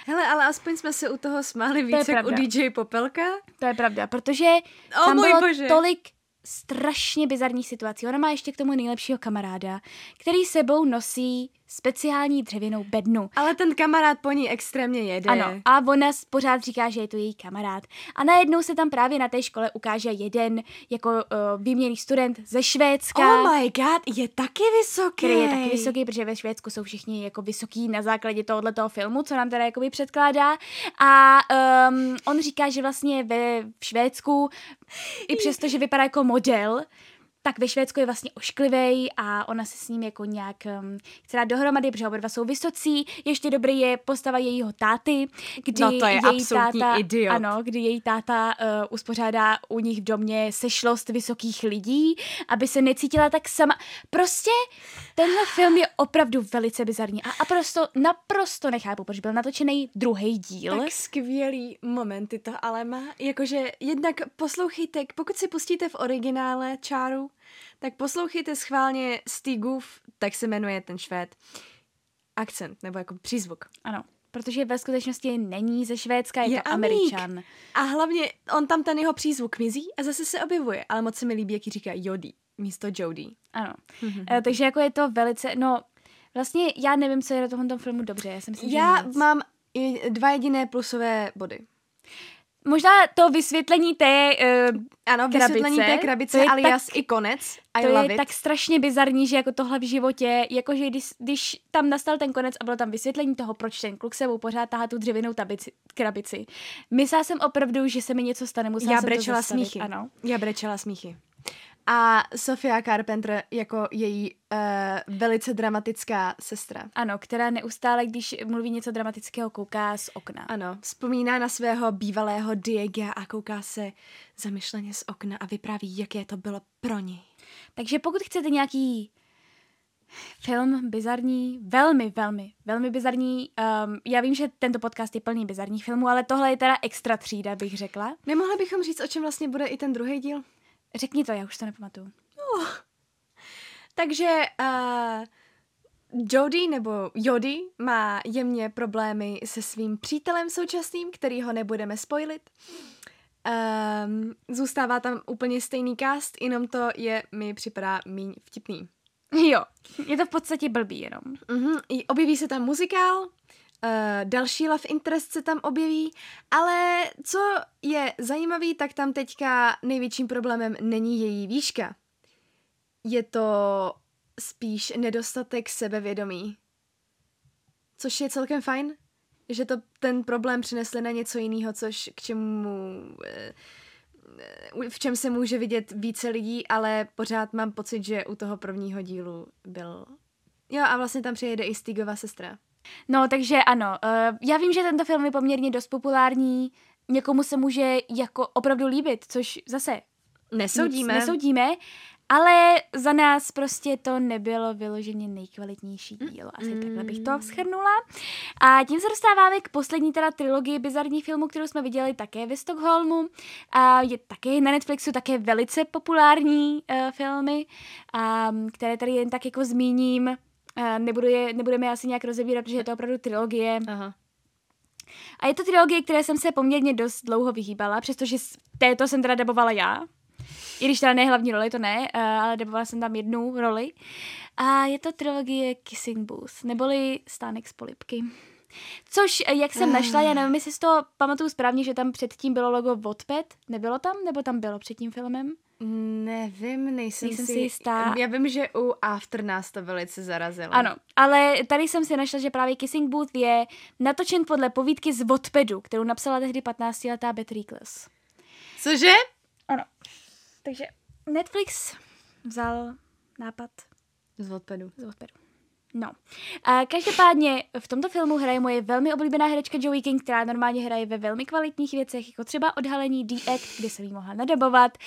Hele, ale aspoň jsme se u toho smáli víc jak u DJ Popelka. To je pravda, protože oh, tam bylo bože. tolik strašně bizarních situací. Ona má ještě k tomu nejlepšího kamaráda, který sebou nosí speciální dřevěnou bednu. Ale ten kamarád po ní extrémně jede. Ano, a ona pořád říká, že je to její kamarád. A najednou se tam právě na té škole ukáže jeden jako uh, výměný student ze Švédska. Oh my god, je taky vysoký. Který je taky vysoký, protože ve Švédsku jsou všichni jako vysoký na základě tohoto toho filmu, co nám teda jakoby předkládá. A um, on říká, že vlastně ve Švédsku, i přesto, že vypadá jako model, tak ve Švédsku je vlastně ošklivý a ona se s ním jako nějak um, chce dát dohromady, protože oba dva jsou vysocí. Ještě dobrý je postava jejího táty, kdy no to je její táta, idiot. ano, kdy její táta uh, uspořádá u nich v domě sešlost vysokých lidí, aby se necítila tak sama. Prostě tenhle film je opravdu velice bizarní a, a prosto, naprosto nechápu, proč byl natočený druhý díl. Tak skvělý momenty to ale má. Jakože jednak poslouchejte, pokud si pustíte v originále čáru, tak poslouchejte schválně Stigův, tak se jmenuje ten švéd, akcent, nebo jako přízvuk. Ano, protože ve skutečnosti není ze Švédska, je, je to amík. Američan. A hlavně on tam ten jeho přízvuk mizí a zase se objevuje, ale moc se mi líbí, jak říká Jody místo Jody. Ano, e, takže jako je to velice, no vlastně já nevím, co je na tomto filmu dobře. Já, jsem si já mám dva jediné plusové body. Možná to vysvětlení té uh, Ano, krabice, vysvětlení té krabice, alias tak, i konec. I to love je it. tak strašně bizarní, že jako tohle v životě, jakože když, když tam nastal ten konec a bylo tam vysvětlení toho, proč ten kluk sebou pořád tahá tu dřevěnou tabici, krabici. Myslela jsem opravdu, že se mi něco stane, musela Já jsem brečela to smíchy. Ano. Já brečela smíchy. A Sofia Carpenter jako její uh, velice dramatická sestra. Ano, která neustále, když mluví něco dramatického, kouká z okna. Ano, vzpomíná na svého bývalého Diega a kouká se zamyšleně z okna a vypráví, jaké to bylo pro něj. Takže pokud chcete nějaký film bizarní, velmi, velmi, velmi bizarní. Um, já vím, že tento podcast je plný bizarních filmů, ale tohle je teda extra třída, bych řekla. Nemohla bychom říct, o čem vlastně bude i ten druhý díl? Řekni to, já už to nepamatuju. Uh. Takže uh, Jody nebo Jody má jemně problémy se svým přítelem současným, který ho nebudeme spoilit. Um, zůstává tam úplně stejný cast, jenom to je, mi připadá míň vtipný. Jo, je to v podstatě blbý jenom. Uh-huh. I objeví se tam muzikál, Uh, další love interest se tam objeví, ale co je zajímavý, tak tam teďka největším problémem není její výška. Je to spíš nedostatek sebevědomí. Což je celkem fajn, že to ten problém přinesli na něco jiného, což k čemu eh, v čem se může vidět více lidí, ale pořád mám pocit, že u toho prvního dílu byl... Jo, a vlastně tam přijede i Stigova sestra. No, takže ano, uh, já vím, že tento film je poměrně dost populární, někomu se může jako opravdu líbit, což zase nesoudíme. nesoudíme, ale za nás prostě to nebylo vyloženě nejkvalitnější dílo. Asi mm. takhle bych to schrnula. A tím se dostáváme k poslední teda trilogii bizarních filmů, kterou jsme viděli také ve Stockholmu. A je také na Netflixu také velice populární uh, filmy, um, které tady jen tak jako zmíním. Nebudu je, nebudeme je asi nějak rozebírat, protože je to opravdu trilogie. Aha. A je to trilogie, které jsem se poměrně dost dlouho vyhýbala, přestože této jsem teda dabovala já. I když teda ne hlavní roli, to ne, uh, ale dabovala jsem tam jednu roli. A je to trilogie Kissing Booth, neboli Stánek z polipky. Což, eh, jak jsem našla, já nevím, jestli si to pamatuju správně, že tam předtím bylo logo Wattpad. Nebylo tam? Nebo tam bylo před tím filmem? Nevím, nejsem, Nejsem si si jistá. Já vím, že u After nás to velice zarazilo. Ano, ale tady jsem si našla, že právě Kissing Booth je natočen podle povídky z Wattpadu, kterou napsala tehdy 15-letá Beth Reekles. Cože? Ano. Takže Netflix vzal nápad Z odpadu. z Wattpadu. No. A každopádně v tomto filmu hraje moje velmi oblíbená herečka Joey King, která normálně hraje ve velmi kvalitních věcech, jako třeba odhalení The Act, kde jsem jí mohla nadabovat,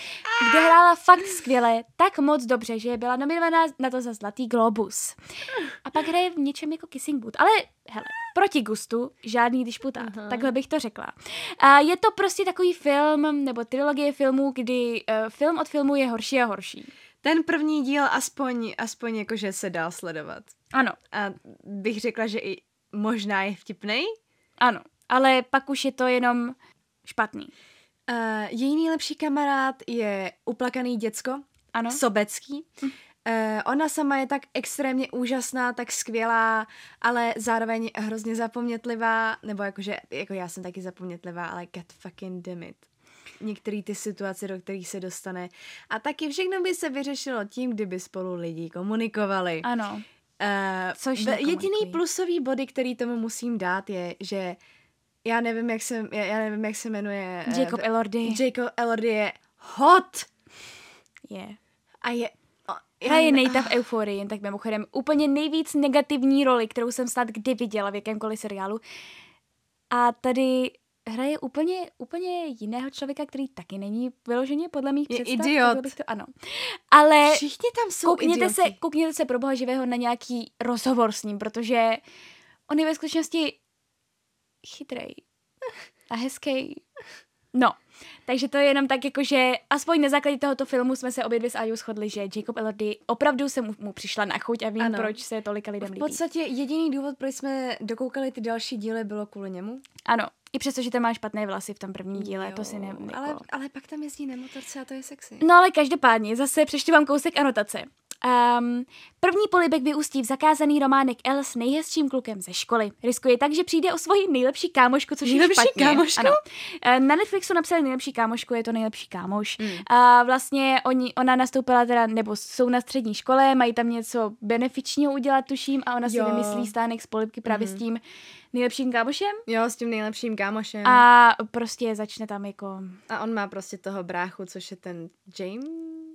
kde hrála fakt skvěle, tak moc dobře, že byla nominovaná na to za Zlatý Globus. A pak hraje v něčem jako Kissing Booth. Ale hele, proti gustu žádný disputát, Aha. takhle bych to řekla. A je to prostě takový film, nebo trilogie filmů, kdy uh, film od filmu je horší a horší. Ten první díl aspoň, aspoň jakože se dal sledovat. Ano, A bych řekla, že i možná je vtipnej. ano, ale pak už je to jenom špatný. Uh, její nejlepší kamarád je uplakaný děcko, Ano. Sobecký. Uh, ona sama je tak extrémně úžasná, tak skvělá, ale zároveň hrozně zapomnětlivá, nebo jakože, jako já jsem taky zapomnětlivá, ale god fucking damn it. Některé ty situace, do kterých se dostane. A taky všechno by se vyřešilo tím, kdyby spolu lidi komunikovali. Ano. Uh, Což jediný plusový body, který tomu musím dát, je, že já nevím, jak se, já, já nevím, jak se jmenuje. eh, Jacob Elordi Jacob Elordi je hot je. a je... Hraje ne- Nejta v Euforii, jen tak mimochodem úplně nejvíc negativní roli, kterou jsem snad kdy viděla v jakémkoliv seriálu. A tady hraje úplně, úplně jiného člověka, který taky není vyloženě podle mých Je představ. idiot. takhle Bych to, ano. Ale Všichni tam jsou koukněte idioti. se, koukněte se pro boha živého na nějaký rozhovor s ním, protože on je ve skutečnosti chytrej a hezký. No, takže to je jenom tak, jako že aspoň na základě tohoto filmu jsme se obě dvě s Ajou shodli, že Jacob Elordi opravdu se mu, mu přišla na chuť a vím, Ano. proč se tolika lidem V líbí. podstatě jediný důvod, proč jsme dokoukali ty další díly, bylo kvůli němu. Ano, i přesto, že tam má špatné vlasy v tom prvním díle, to si ne... Jo, Jako... ale, ale pak tam jezdí na motorce a to je sexy. No ale každopádně, zase přečtu vám kousek anotace. Um, první polibek vyústí v zakázaný románek El s nejhezčím klukem ze školy. Riskuje tak, že přijde o svoji nejlepší kámošku, což Nejlepší je špatně. kámošku? Ano. Eh, Na Netflixu napsali nejlepší kámošku, je to nejlepší kámoš. Mm. A vlastně oni, ona nastoupila teda, nebo jsou na střední škole, mají tam něco benefičního udělat, tuším, a ona si Jo. vymyslí stánek z polibky právě Mhm. s tím nejlepším kámošem Jo, s tím nejlepším kámošem. A, prostě začne tam jako a on má prostě toho bráchu, což je ten James.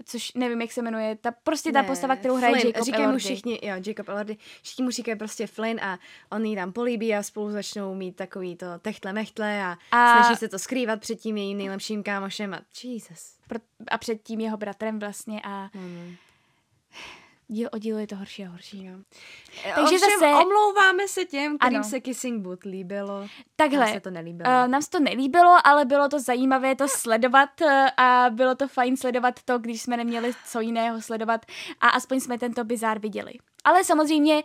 což nevím, jak se jmenuje, ta prostě ta Ne, postava, kterou hraje Flynn. Jacob Říkají mu všichni, jo, Jacob Elordi, všichni mu říkají prostě Flynn a on jí tam políbí a spolu začnou mít takový to techtle mechtle a, a... A- snaží se to skrývat před tím jejím nejlepším kámošem a Jesus. Pro- a před tím jeho bratrem vlastně a Mm. Díl o dílu je to horší a horší. Jo. Takže Ovšem, zase- omlouváme se těm, kterým Ano. se Kissing Booth líbilo. Takhle, Nám se to nelíbilo. Uh, nám se to nelíbilo, ale bylo to zajímavé to sledovat uh, a bylo to fajn sledovat to, když jsme neměli co jiného sledovat a aspoň jsme tento bizár viděli. Ale samozřejmě,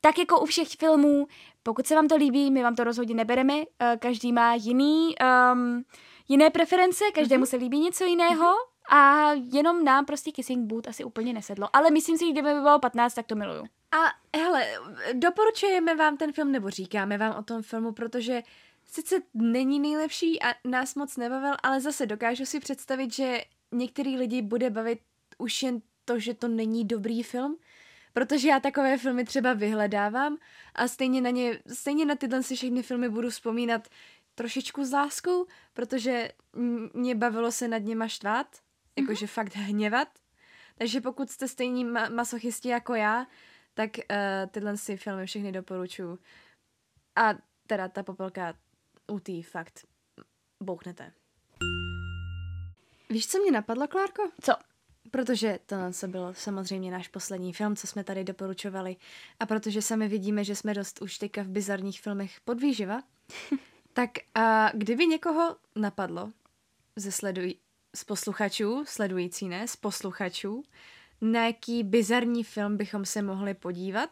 tak jako u všech filmů, pokud se vám to líbí, my vám to rozhodně nebereme, uh, každý má jiný, um, jiné preference, každému se líbí něco jiného a jenom nám prostě Kissing Booth asi úplně nesedlo. Ale myslím si, kdyby mi bylo 15, tak to miluju. A hele, doporučujeme vám ten film, nebo říkáme vám o tom filmu, protože sice není nejlepší a nás moc nebavil, ale zase dokážu si představit, že některý lidi bude bavit už jen to, že to není dobrý film, protože já takové filmy třeba vyhledávám a stejně na ně, stejně na tyhle si všechny filmy budu vzpomínat trošičku s láskou, protože mě bavilo se nad něma štvát, jakože fakt hněvat. Takže pokud jste stejní ma- masochisti jako já, tak uh, tyhle si filmy všechny doporučuji. A teda ta popelka u tý fakt bouchnete. Víš, co mě napadlo, Klárko? Co? Protože to se byl samozřejmě náš poslední film, co jsme tady doporučovali. A protože sami vidíme, že jsme dost už teďka v bizarních filmech podvýživa, tak a kdyby někoho napadlo ze sleduj, z posluchačů, sledující ne, z posluchačů, na jaký bizarní film bychom se mohli podívat,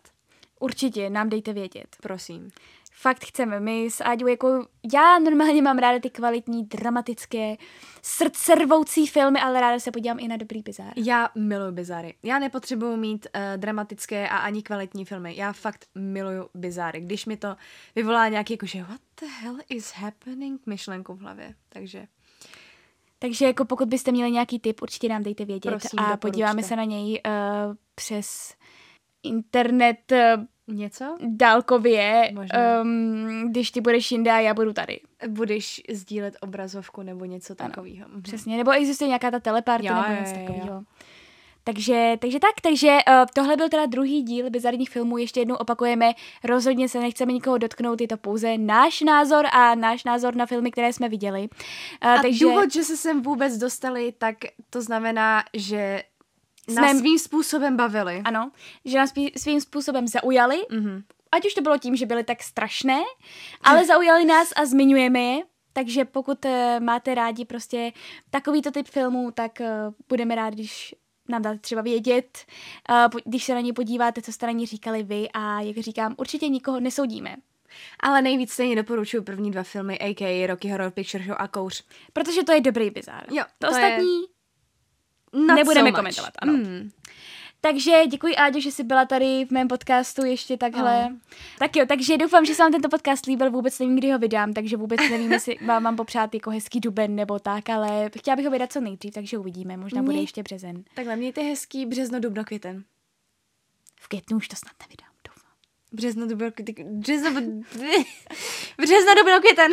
Určitě, nám dejte vědět. prosím. Fakt chceme. My s Áďou jako... Já normálně mám ráda ty kvalitní, dramatické, srdcervoucí filmy, ale ráda se podívám i na dobrý bizár. Já miluju bizáry. Já nepotřebuju mít uh, dramatické a ani kvalitní filmy. Já fakt miluju bizáry. Když mi to vyvolá nějaký jakože what the hell is happening myšlenku v hlavě. Takže Takže jako pokud byste měli nějaký tip, určitě nám dejte vědět Prosím, a doporučte. podíváme se na něj uh, přes internet uh, Něco? dálkově, Možná. um, když ty budeš jinde a já budu tady. Budeš sdílet obrazovku nebo něco takového. Mhm. Přesně, nebo existuje nějaká ta teleparty nebo něco takového. Takže, takže tak, takže uh, tohle byl teda druhý díl bizarních filmů, ještě jednou opakujeme, rozhodně se nechceme nikoho dotknout, je to pouze náš názor a náš názor na filmy, které jsme viděli. Uh, A takže důvod, že se sem vůbec dostali, tak to znamená, že nás Jsme- svým způsobem bavili. ano, že nás svým způsobem zaujali, Mhm. ať už to bylo tím, že byly tak strašné, ale zaujali nás a zmiňujeme je, takže pokud uh, máte rádi prostě takovýto typ filmů, tak uh, budeme rádi, když nám dáte třeba vědět, po- když se na ně podíváte, co jste na ně říkali vy a jak říkám, určitě nikoho nesoudíme, Ale nejvíc stejně doporučuji první dva filmy, a.k.a. Rocky Horror Picture Show a Kouř. protože to je dobrý bizár. Jo, to, to ostatní, Not Nebudeme so much. komentovat, ano. Mm. Takže děkuji Áďo, že jsi byla tady v mém podcastu ještě takhle. Ano. Tak jo, takže doufám, že se vám tento podcast líbil, vůbec nevím, kdy ho vydám, takže vůbec nevím, jestli vám mám popřát jako hezký duben nebo tak, ale chtěla bych ho vydat co nejdřív, takže uvidíme, možná bude Mě- ještě březen. Takhle, mějte hezký březno, dubno, květen. V květnu už to snad nevydám, doufám. Březno, dubno, květen. Březno, březno, dubno, květen.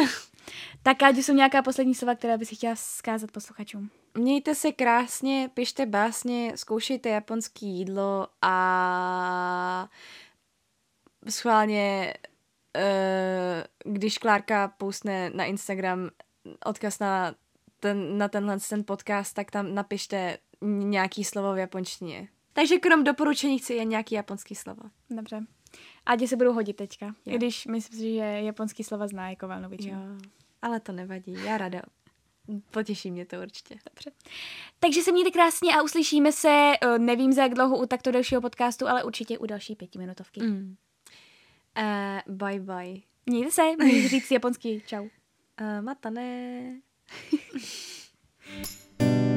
Tak Áďo, jsou nějaká poslední slova, která by si chtěla zkázat posluchačům? Mějte se krásně, pište básně, zkoušejte japonský jídlo a schválně, eh, když Klárka poustne na Instagram odkaz na, ten, na tenhle ten podcast, tak tam napište nějaký slovo v japonštině. Takže krom doporučení chci jen nějaký japonský slovo. Dobře. Ádě se budou hodit teďka, Jo. když myslím si, že japonský slova zná jako valnou většinu. Jo, ale to nevadí, já rada. Potěší mě to určitě. Dobře. Takže se mějte krásně a uslyšíme se, eh, nevím za jak dlouho u takto dalšího podcastu, ale určitě u další pětiminutovky. Mm. Uh, bye bye. Mějte se, Můžu říct japonský. čau. Uh, matane.